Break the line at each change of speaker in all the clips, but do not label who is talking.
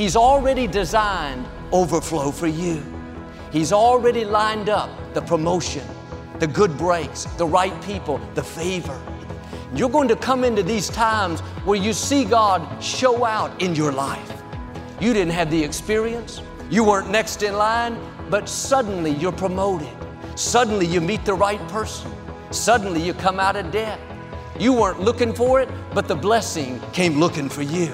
He's already designed overflow for you. He's already lined up the promotion, the good breaks, the right people, the favor. You're going to come into these times where you see God show out in your life. You didn't have the experience, you weren't next in line, but suddenly you're promoted. Suddenly you meet the right person. Suddenly you come out of debt. You weren't looking for it, but the blessing came looking for you.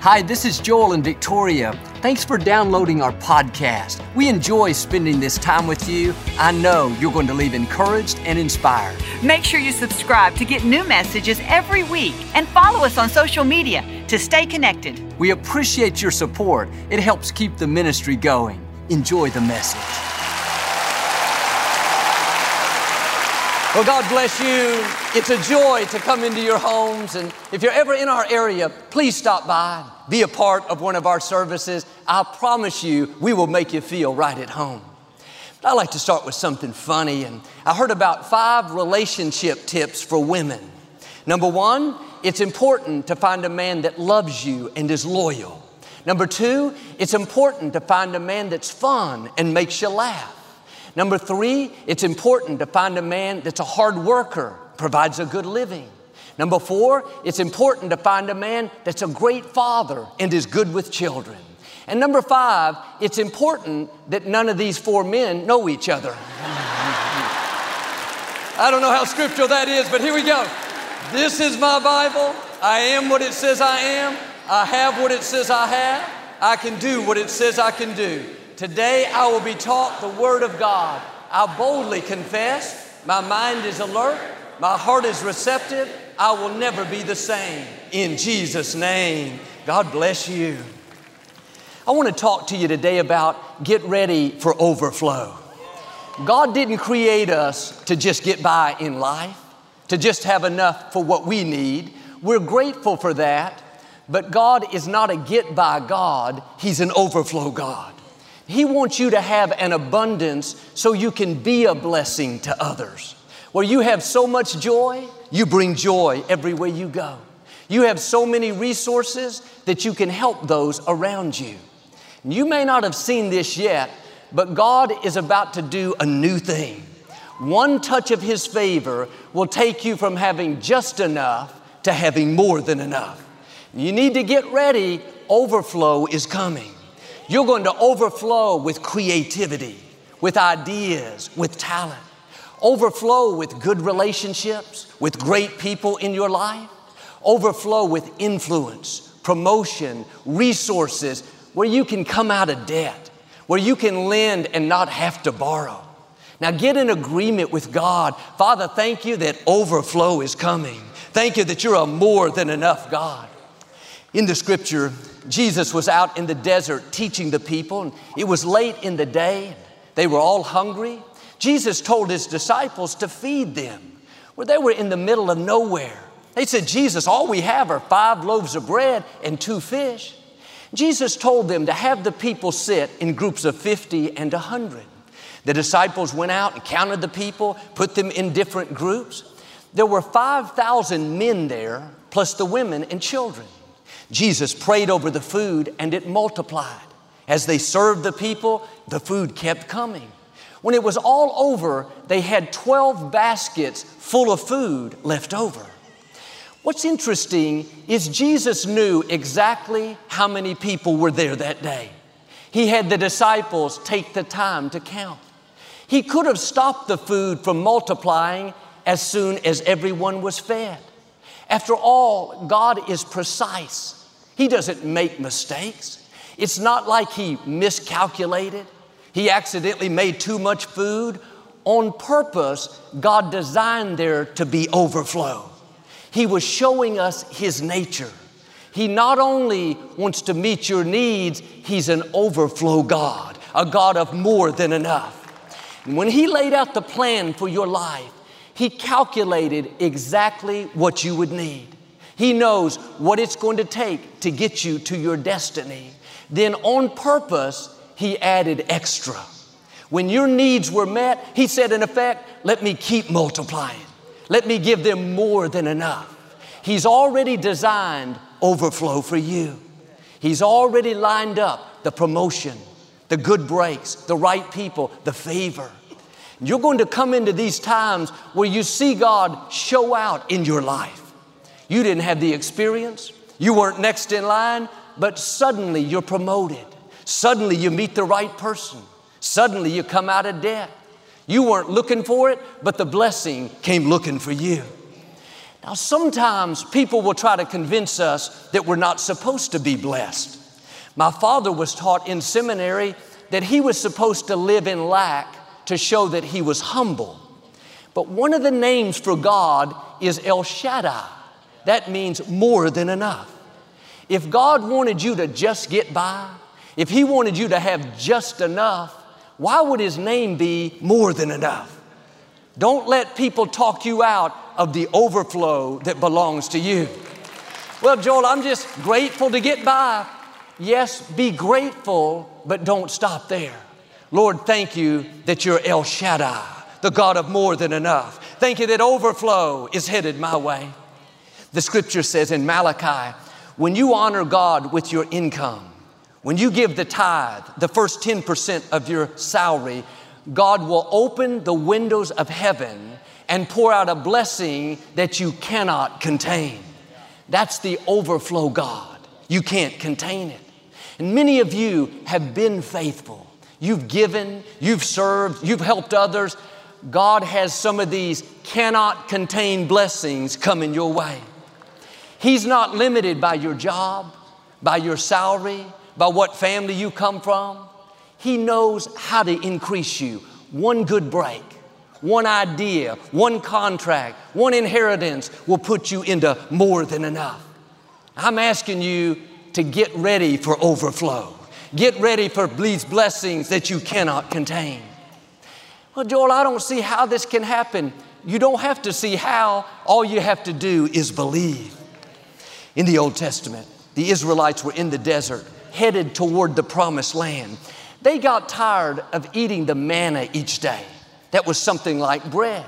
Hi, this is Joel and Victoria. Thanks for downloading our podcast. We enjoy spending this time with you. I know you're going to leave encouraged and inspired.
Make sure you subscribe to get new messages every week and follow us on social media to stay connected.
We appreciate your support, it helps keep the ministry going. Enjoy the message. Well, God bless you. It's a joy to come into your homes. And if you're ever in our area, please stop by, be a part of one of our services. I promise you, we will make you feel right at home. But I like to start with something funny. And I heard about five relationship tips for women. Number one, it's important to find a man that loves you and is loyal. Number two, it's important to find a man that's fun and makes you laugh. Number three, it's important to find a man that's a hard worker, provides a good living. Number four, it's important to find a man that's a great father and is good with children. And number five, it's important that none of these four men know each other. I don't know how scriptural that is, but here we go. This is my Bible. I am what it says I am. I have what it says I have. I can do what it says I can do. Today I will be taught the Word of God. I boldly confess, my mind is alert, my heart is receptive, I will never be the same. In Jesus' name, God bless you. I want to talk to you today about get ready for overflow. God didn't create us to just get by in life, to just have enough for what we need. We're grateful for that, but God is not a get by God, He's an overflow God. He wants you to have an abundance so you can be a blessing to others. Where you have so much joy, you bring joy everywhere you go. You have so many resources that you can help those around you. You may not have seen this yet, but God is about to do a new thing. One touch of His favor will take you from having just enough to having more than enough. You need to get ready, overflow is coming. You're going to overflow with creativity, with ideas, with talent. Overflow with good relationships, with great people in your life. Overflow with influence, promotion, resources where you can come out of debt, where you can lend and not have to borrow. Now get in agreement with God. Father, thank you that overflow is coming. Thank you that you're a more than enough God. In the scripture, Jesus was out in the desert teaching the people, and it was late in the day. They were all hungry. Jesus told his disciples to feed them. Well, they were in the middle of nowhere. They said, Jesus, all we have are five loaves of bread and two fish. Jesus told them to have the people sit in groups of 50 and 100. The disciples went out and counted the people, put them in different groups. There were 5,000 men there, plus the women and children. Jesus prayed over the food and it multiplied. As they served the people, the food kept coming. When it was all over, they had 12 baskets full of food left over. What's interesting is Jesus knew exactly how many people were there that day. He had the disciples take the time to count. He could have stopped the food from multiplying as soon as everyone was fed. After all, God is precise. He doesn't make mistakes. It's not like he miscalculated. He accidentally made too much food. On purpose, God designed there to be overflow. He was showing us His nature. He not only wants to meet your needs, He's an overflow God, a God of more than enough. And when He laid out the plan for your life, He calculated exactly what you would need. He knows what it's going to take to get you to your destiny. Then, on purpose, He added extra. When your needs were met, He said, in effect, let me keep multiplying. Let me give them more than enough. He's already designed overflow for you. He's already lined up the promotion, the good breaks, the right people, the favor. You're going to come into these times where you see God show out in your life. You didn't have the experience, you weren't next in line, but suddenly you're promoted. Suddenly you meet the right person. Suddenly you come out of debt. You weren't looking for it, but the blessing came looking for you. Now, sometimes people will try to convince us that we're not supposed to be blessed. My father was taught in seminary that he was supposed to live in lack to show that he was humble. But one of the names for God is El Shaddai. That means more than enough. If God wanted you to just get by, if He wanted you to have just enough, why would His name be more than enough? Don't let people talk you out of the overflow that belongs to you. Well, Joel, I'm just grateful to get by. Yes, be grateful, but don't stop there. Lord, thank you that you're El Shaddai, the God of more than enough. Thank you that overflow is headed my way. The scripture says in Malachi, when you honor God with your income, when you give the tithe, the first 10% of your salary, God will open the windows of heaven and pour out a blessing that you cannot contain. That's the overflow God. You can't contain it. And many of you have been faithful. You've given, you've served, you've helped others. God has some of these cannot contain blessings coming your way. He's not limited by your job, by your salary, by what family you come from. He knows how to increase you. One good break, one idea, one contract, one inheritance will put you into more than enough. I'm asking you to get ready for overflow. Get ready for these blessings that you cannot contain. Well, Joel, I don't see how this can happen. You don't have to see how, all you have to do is believe. In the Old Testament, the Israelites were in the desert, headed toward the promised land. They got tired of eating the manna each day. That was something like bread.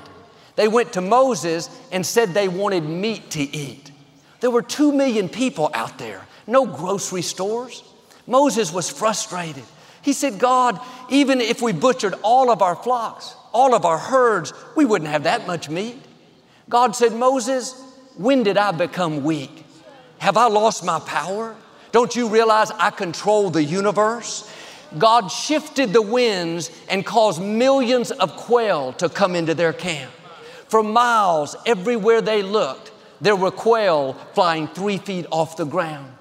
They went to Moses and said they wanted meat to eat. There were two million people out there, no grocery stores. Moses was frustrated. He said, God, even if we butchered all of our flocks, all of our herds, we wouldn't have that much meat. God said, Moses, when did I become weak? Have I lost my power? Don't you realize I control the universe? God shifted the winds and caused millions of quail to come into their camp. For miles, everywhere they looked, there were quail flying three feet off the ground.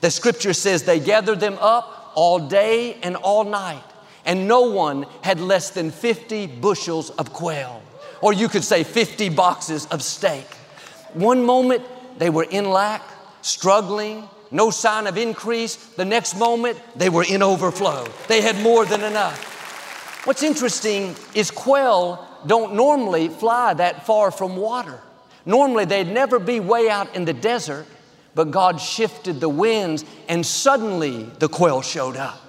The scripture says they gathered them up all day and all night, and no one had less than 50 bushels of quail, or you could say 50 boxes of steak. One moment they were in lack, struggling, no sign of increase. The next moment, they were in overflow. They had more than enough. What's interesting is quail don't normally fly that far from water. Normally, they'd never be way out in the desert, but God shifted the winds and suddenly the quail showed up.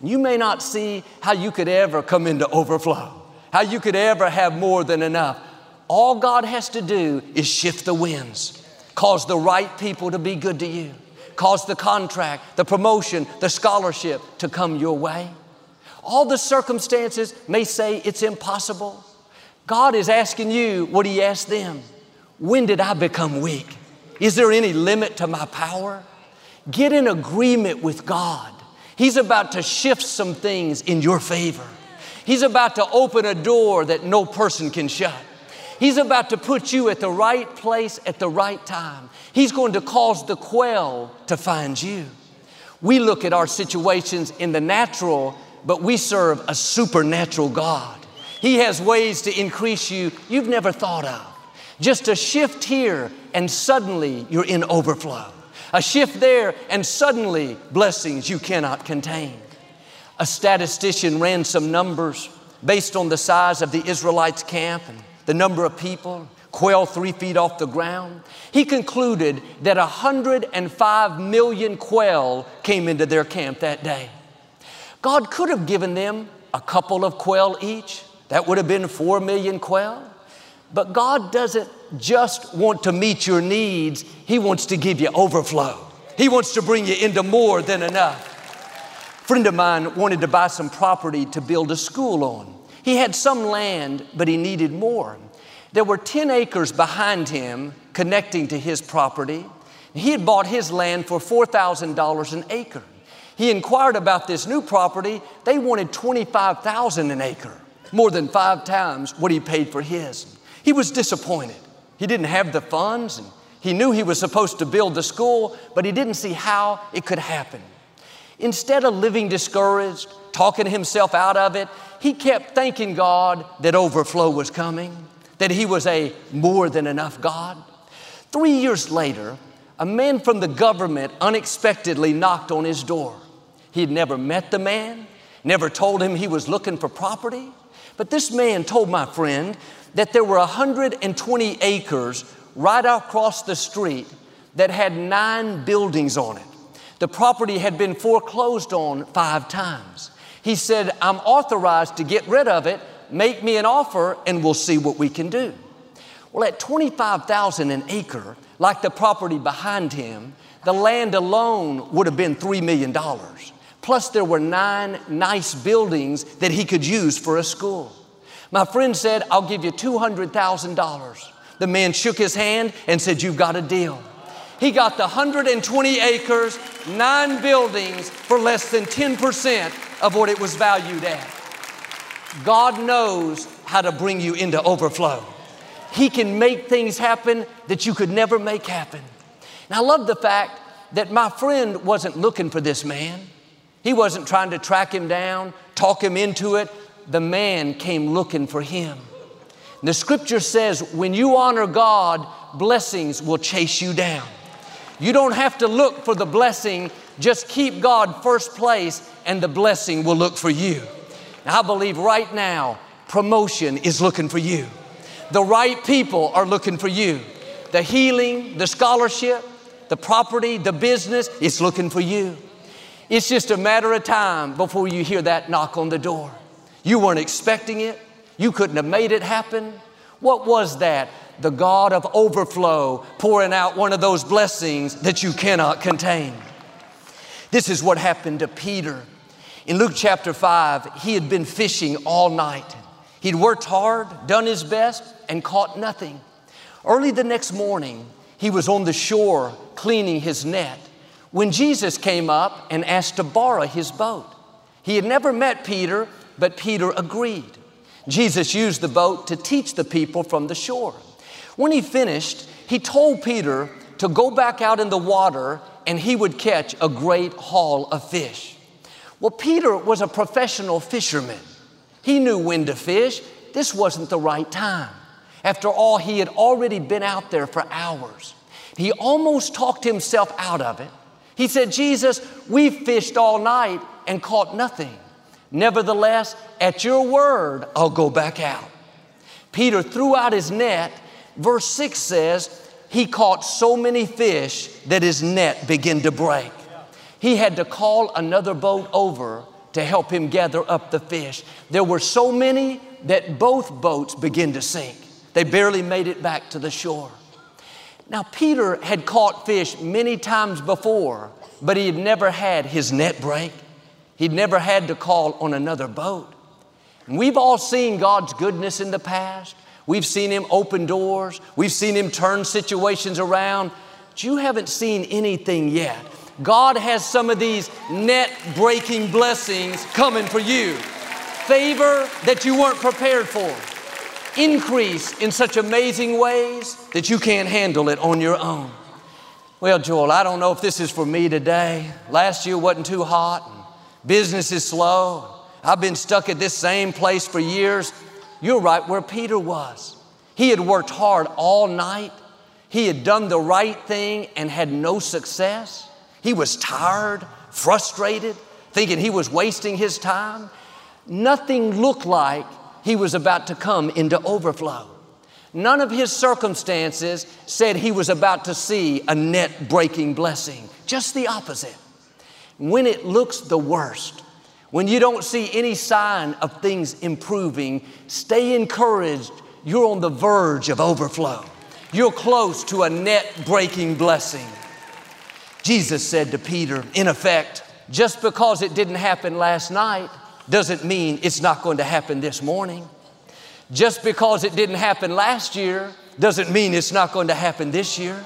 You may not see how you could ever come into overflow, how you could ever have more than enough. All God has to do is shift the winds. Cause the right people to be good to you. Cause the contract, the promotion, the scholarship to come your way. All the circumstances may say it's impossible. God is asking you what He asked them When did I become weak? Is there any limit to my power? Get in agreement with God. He's about to shift some things in your favor. He's about to open a door that no person can shut. He's about to put you at the right place at the right time. He's going to cause the quail to find you. We look at our situations in the natural, but we serve a supernatural God. He has ways to increase you you've never thought of. Just a shift here, and suddenly you're in overflow. A shift there, and suddenly blessings you cannot contain. A statistician ran some numbers based on the size of the Israelites' camp and the number of people, quail three feet off the ground, he concluded that 105 million quail came into their camp that day. God could have given them a couple of quail each. That would have been 4 million quail. But God doesn't just want to meet your needs, He wants to give you overflow. He wants to bring you into more than enough. A friend of mine wanted to buy some property to build a school on. He had some land, but he needed more. There were 10 acres behind him connecting to his property. He had bought his land for $4,000 an acre. He inquired about this new property. They wanted 25,000 an acre, more than five times what he paid for his. He was disappointed. He didn't have the funds and he knew he was supposed to build the school, but he didn't see how it could happen. Instead of living discouraged, talking himself out of it, he kept thanking God that overflow was coming, that he was a more than enough God. Three years later, a man from the government unexpectedly knocked on his door. He'd never met the man, never told him he was looking for property. But this man told my friend that there were 120 acres right across the street that had nine buildings on it. The property had been foreclosed on five times. He said, I'm authorized to get rid of it, make me an offer, and we'll see what we can do. Well, at 25,000 an acre, like the property behind him, the land alone would have been $3 million. Plus, there were nine nice buildings that he could use for a school. My friend said, I'll give you $200,000. The man shook his hand and said, You've got a deal. He got the 120 acres, nine buildings for less than 10% of what it was valued at. God knows how to bring you into overflow. He can make things happen that you could never make happen. And I love the fact that my friend wasn't looking for this man. He wasn't trying to track him down, talk him into it. The man came looking for him. And the scripture says, when you honor God, blessings will chase you down. You don't have to look for the blessing, just keep God first place, and the blessing will look for you. And I believe right now, promotion is looking for you. The right people are looking for you. The healing, the scholarship, the property, the business is looking for you. It's just a matter of time before you hear that knock on the door. You weren't expecting it. You couldn't have made it happen. What was that? The God of overflow pouring out one of those blessings that you cannot contain. This is what happened to Peter. In Luke chapter 5, he had been fishing all night. He'd worked hard, done his best, and caught nothing. Early the next morning, he was on the shore cleaning his net when Jesus came up and asked to borrow his boat. He had never met Peter, but Peter agreed. Jesus used the boat to teach the people from the shore. When he finished, he told Peter to go back out in the water and he would catch a great haul of fish. Well, Peter was a professional fisherman. He knew when to fish. This wasn't the right time. After all, he had already been out there for hours. He almost talked himself out of it. He said, Jesus, we fished all night and caught nothing. Nevertheless, at your word, I'll go back out. Peter threw out his net. Verse 6 says, he caught so many fish that his net began to break. He had to call another boat over to help him gather up the fish. There were so many that both boats began to sink. They barely made it back to the shore. Now, Peter had caught fish many times before, but he had never had his net break. He'd never had to call on another boat. And we've all seen God's goodness in the past. We've seen Him open doors. We've seen Him turn situations around. But you haven't seen anything yet. God has some of these net breaking blessings coming for you. Favor that you weren't prepared for. Increase in such amazing ways that you can't handle it on your own. Well, Joel, I don't know if this is for me today. Last year wasn't too hot. Business is slow. I've been stuck at this same place for years. You're right where Peter was. He had worked hard all night. He had done the right thing and had no success. He was tired, frustrated, thinking he was wasting his time. Nothing looked like he was about to come into overflow. None of his circumstances said he was about to see a net breaking blessing, just the opposite when it looks the worst, when you don't see any sign of things improving, stay encouraged. You're on the verge of overflow. You're close to a net breaking blessing. Jesus said to Peter, in effect, just because it didn't happen last night doesn't mean it's not going to happen this morning. Just because it didn't happen last year doesn't mean it's not going to happen this year.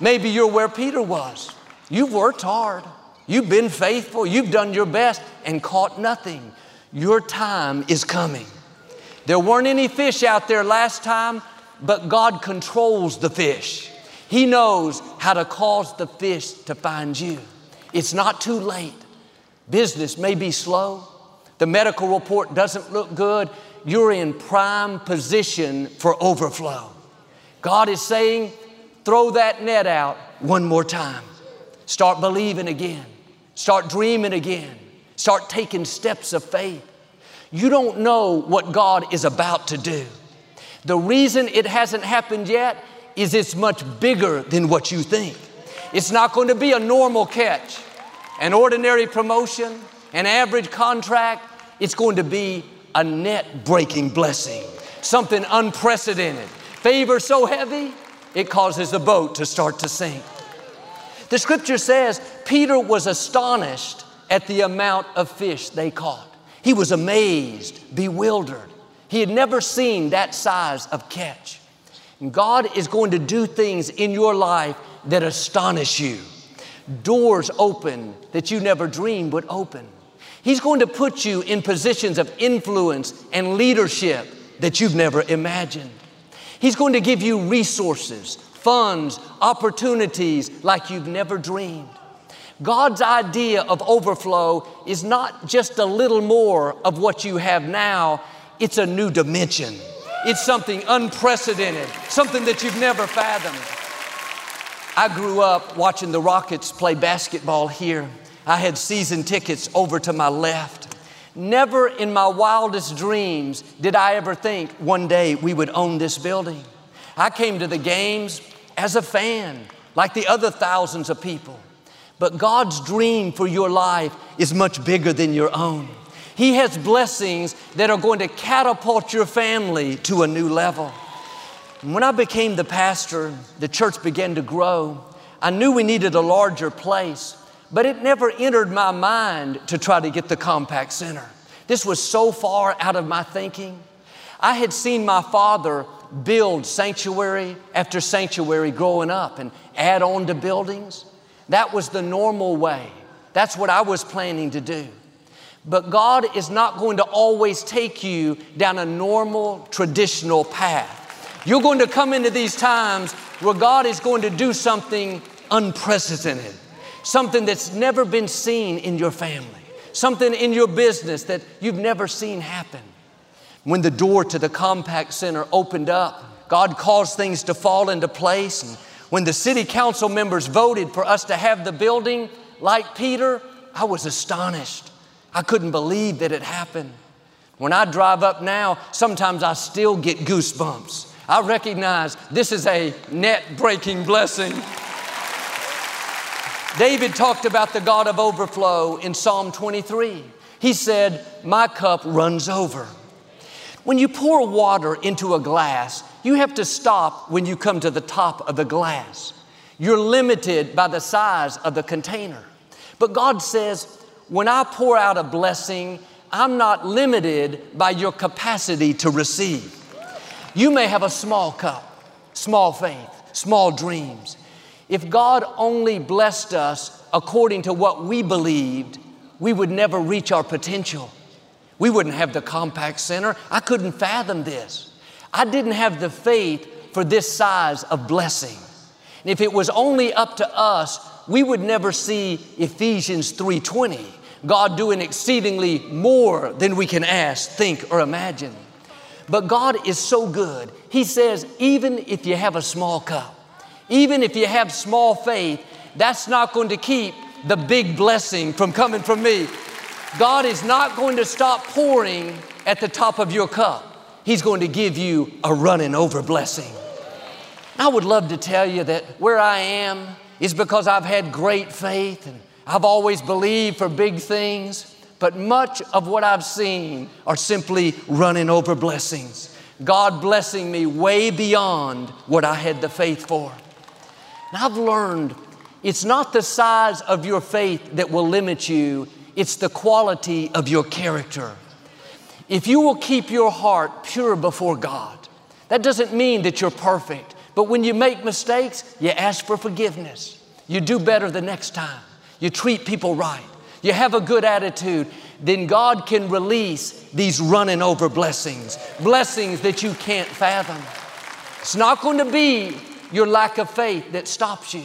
Maybe you're where Peter was. You've worked hard, you've been faithful, you've done your best and caught nothing. Your time is coming. There weren't any fish out there last time, but God controls the fish. He knows how to cause the fish to find you. It's not too late. Business may be slow. The medical report doesn't look good. You're in prime position for overflow. God is saying, throw that net out one more time. Start believing again. Start dreaming again. Start taking steps of faith. You don't know what God is about to do. The reason it hasn't happened yet is it's much bigger than what you think. It's not going to be a normal catch, an ordinary promotion, an average contract. It's going to be a net breaking blessing, something unprecedented. Favor so heavy, it causes the boat to start to sink. The scripture says Peter was astonished at the amount of fish they caught. He was amazed, bewildered. He had never seen that size of catch. And God is going to do things in your life that astonish you. Doors open that you never dreamed would open. He's going to put you in positions of influence and leadership that you've never imagined. He's going to give you resources, funds, opportunities like you've never dreamed. God's idea of overflow is not just a little more of what you have now, it's a new dimension. It's something unprecedented, something that you've never fathomed. I grew up watching the Rockets play basketball here. I had season tickets over to my left. Never in my wildest dreams did I ever think one day we would own this building. I came to the games as a fan, like the other thousands of people. But God's dream for your life is much bigger than your own. He has blessings that are going to catapult your family to a new level. When I became the pastor, the church began to grow. I knew we needed a larger place, but it never entered my mind to try to get the Compaq Center. This was so far out of my thinking. I had seen my father build sanctuary after sanctuary growing up and add on to buildings. That was the normal way. That's what I was planning to do. But God is not going to always take you down a normal, traditional path. You're going to come into these times where God is going to do something unprecedented, something that's never been seen in your family, something in your business that you've never seen happen. When the door to the Compaq Center opened up, God caused things to fall into place and when the city council members voted for us to have the building, like Peter, I was astonished. I couldn't believe that it happened. When I drive up now, sometimes I still get goosebumps. I recognize this is a net breaking blessing. David talked about the God of overflow in Psalm 23. He said, My cup runs over. When you pour water into a glass, you have to stop when you come to the top of the glass. You're limited by the size of the container. But God says, when I pour out a blessing, I'm not limited by your capacity to receive. You may have a small cup, small faith, small dreams. If God only blessed us according to what we believed, we would never reach our potential. We wouldn't have the Compaq Center. I couldn't fathom this. I didn't have the faith for this size of blessing. And if it was only up to us, we would never see Ephesians 3:20, God doing exceedingly more than we can ask, think, or imagine. But God is so good. He says, even if you have a small cup, even if you have small faith, that's not going to keep the big blessing from coming from me. God is not going to stop pouring at the top of your cup. He's going to give you a running over blessing. I would love to tell you that where I am is because I've had great faith and I've always believed for big things, but much of what I've seen are simply running over blessings. God blessing me way beyond what I had the faith for. And I've learned It's not the size of your faith that will limit you, it's the quality of your character. If you will keep your heart pure before God, that doesn't mean that you're perfect, but when you make mistakes, you ask for forgiveness. You do better the next time. You treat people right. You have a good attitude. Then God can release these running over blessings, blessings that you can't fathom. It's not going to be your lack of faith that stops you.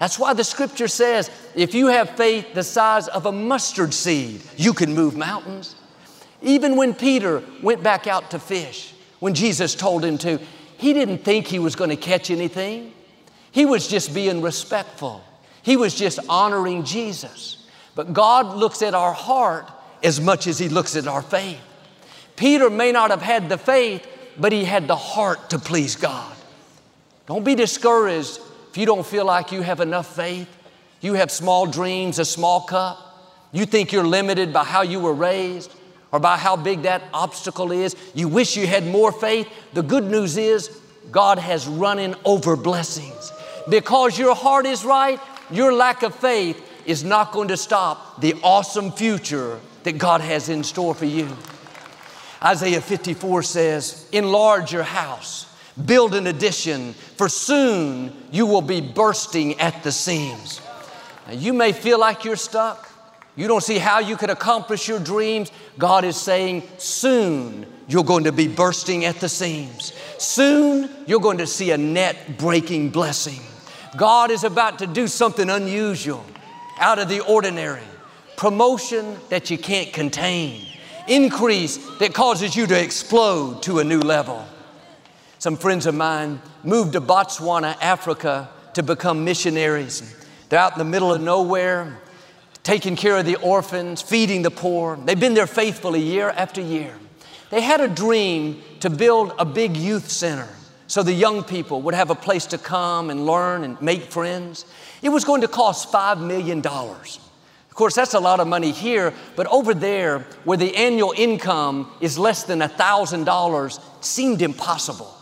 That's why the scripture says if you have faith the size of a mustard seed, you can move mountains. Even when Peter went back out to fish, when Jesus told him to, he didn't think he was going to catch anything. He was just being respectful. He was just honoring Jesus. But God looks at our heart as much as He looks at our faith. Peter may not have had the faith, but he had the heart to please God. Don't be discouraged if you don't feel like you have enough faith. You have small dreams, a small cup. You think you're limited by how you were raised or by how big that obstacle is. You wish you had more faith. The good news is God has running over blessings. Because your heart is right, your lack of faith is not going to stop the awesome future that God has in store for you. Isaiah 54 says, Enlarge your house, build an addition, for soon you will be bursting at the seams. Now, you may feel like you're stuck. You don't see how you can accomplish your dreams. God is saying, soon you're going to be bursting at the seams. Soon you're going to see a net breaking blessing. God is about to do something unusual, out of the ordinary, promotion that you can't contain, increase that causes you to explode to a new level. Some friends of mine moved to Botswana, Africa to become missionaries. They're out in the middle of nowhere, taking care of the orphans, feeding the poor. They've been there faithfully year after year. They had a dream to build a big youth center so the young people would have a place to come and learn and make friends. It was going to cost $5 million. Of course, that's a lot of money here, but over there, where the annual income is less than $1,000, seemed impossible.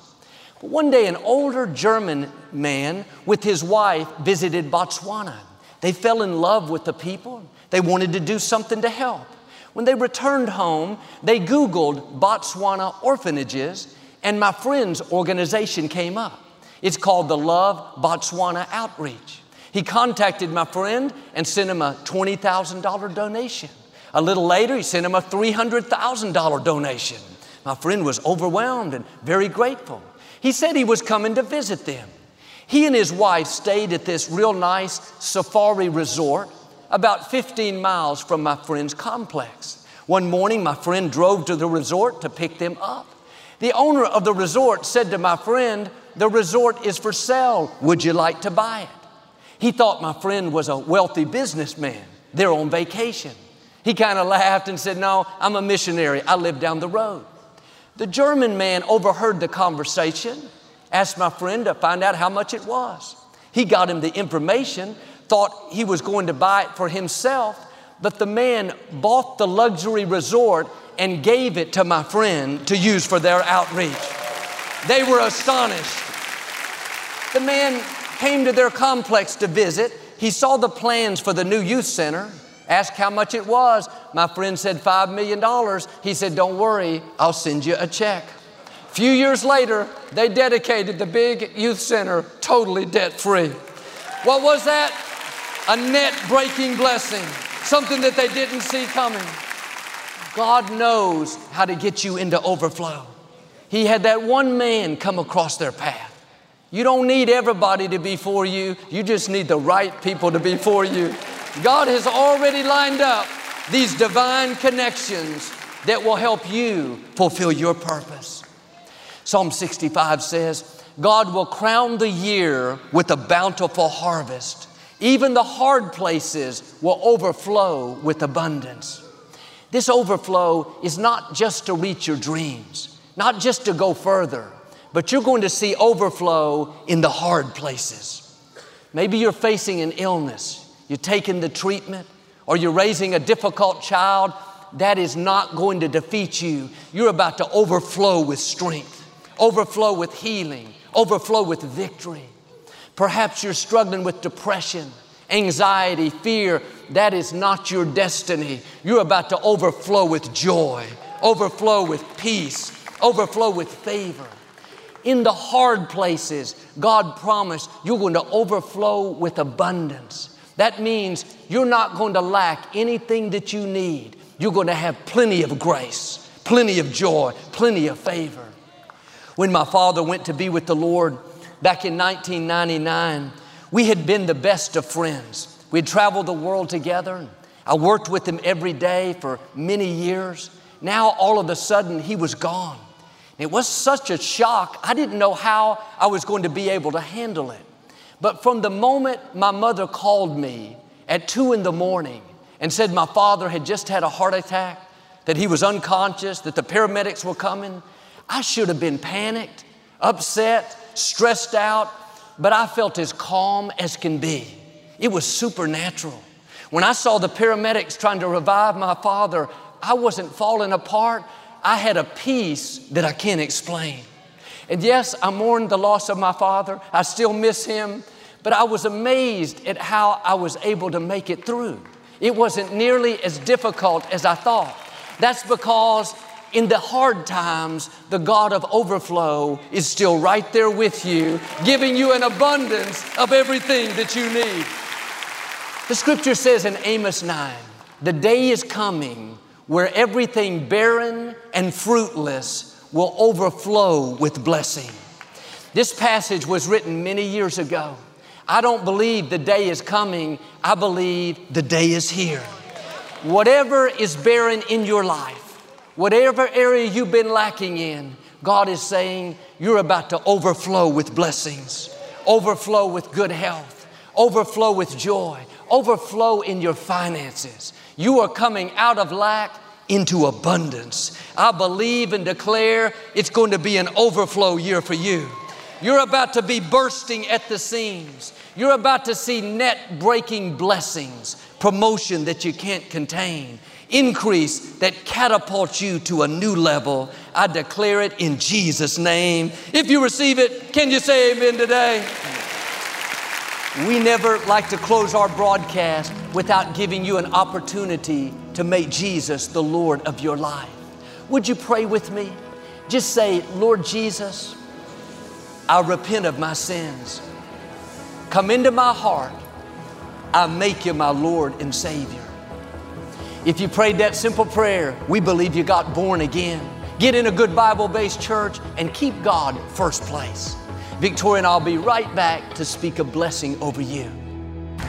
One day, an older German man with his wife visited Botswana. They fell in love with the people. They wanted to do something to help. When they returned home, they Googled Botswana orphanages and my friend's organization came up. It's called the Love Botswana Outreach. He contacted my friend and sent him a $20,000 donation. A little later, he sent him a $300,000 donation. My friend was overwhelmed and very grateful. He said he was coming to visit them. He and his wife stayed at this real nice safari resort about 15 miles from my friend's complex. One morning, my friend drove to the resort to pick them up. The owner of the resort said to my friend, The resort is for sale. Would you like to buy it? He thought my friend was a wealthy businessman. They're on vacation. He kind of laughed and said, No, I'm a missionary. I live down the road. The German man overheard the conversation, asked my friend to find out how much it was. He got him the information, thought he was going to buy it for himself, but the man bought the luxury resort and gave it to my friend to use for their outreach. They were astonished. The man came to their complex to visit. He saw the plans for the new youth center, asked how much it was. My friend said $5 million. He said, Don't worry, I'll send you a check. A few years later, they dedicated the big youth center totally debt free. What was that? A net breaking blessing, something that they didn't see coming. God knows how to get you into overflow. He had that one man come across their path. You don't need everybody to be for you, you just need the right people to be for you. God has already lined up these divine connections that will help you fulfill your purpose. Psalm 65 says, God will crown the year with a bountiful harvest. Even the hard places will overflow with abundance. This overflow is not just to reach your dreams, not just to go further, but you're going to see overflow in the hard places. Maybe you're facing an illness, you're taking the treatment, or you're raising a difficult child. That is not going to defeat you. You're about to overflow with strength, overflow with healing, overflow with victory. Perhaps you're struggling with depression anxiety, fear, that is not your destiny. You're about to overflow with joy, overflow with peace, overflow with favor. In the hard places, God promised you're going to overflow with abundance. That means you're not going to lack anything that you need. You're going to have plenty of grace, plenty of joy, plenty of favor. When my father went to be with the Lord back in 1999, we had been the best of friends. We had traveled the world together. I worked with him every day for many years. Now, all of a sudden, he was gone. It was such a shock, I didn't know how I was going to be able to handle it. But from the moment my mother called me at two in the morning and said my father had just had a heart attack, that he was unconscious, that the paramedics were coming, I should have been panicked, upset, stressed out, but I felt as calm as can be. It was supernatural. When I saw the paramedics trying to revive my father, I wasn't falling apart. I had a peace that I can't explain. And yes, I mourned the loss of my father. I still miss him, but I was amazed at how I was able to make it through. It wasn't nearly as difficult as I thought. That's because in the hard times, the God of overflow is still right there with you, giving you an abundance of everything that you need. The scripture says in Amos 9, the day is coming where everything barren and fruitless will overflow with blessing. This passage was written many years ago. I don't believe the day is coming, I believe the day is here. Whatever is barren in your life, whatever area you've been lacking in, God is saying you're about to overflow with blessings, overflow with good health, overflow with joy, overflow in your finances. You are coming out of lack into abundance. I believe and declare it's going to be an overflow year for you. You're about to be bursting at the seams. You're about to see net breaking blessings, promotion that you can't contain, increase that catapults you to a new level. I declare it in Jesus' name. If you receive it, can you say amen today? We never like to close our broadcast without giving you an opportunity to make Jesus the Lord of your life. Would you pray with me? Just say, Lord Jesus, I repent of my sins. Come into my heart. I make you my Lord and Savior. If you prayed that simple prayer, we believe you got born again. Get in a good Bible based church and keep God first place. Victoria and I'll be right back to speak a blessing over you.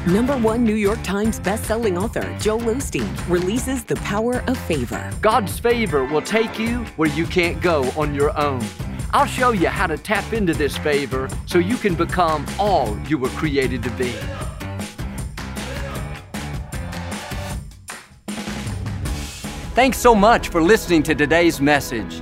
Number one New York Times bestselling author Joel Osteen releases The Power of Favor.
God's favor will take you where you can't go on your own. I'll show you how to tap into this favor so you can become all you were created to be. Thanks so much for listening to today's message.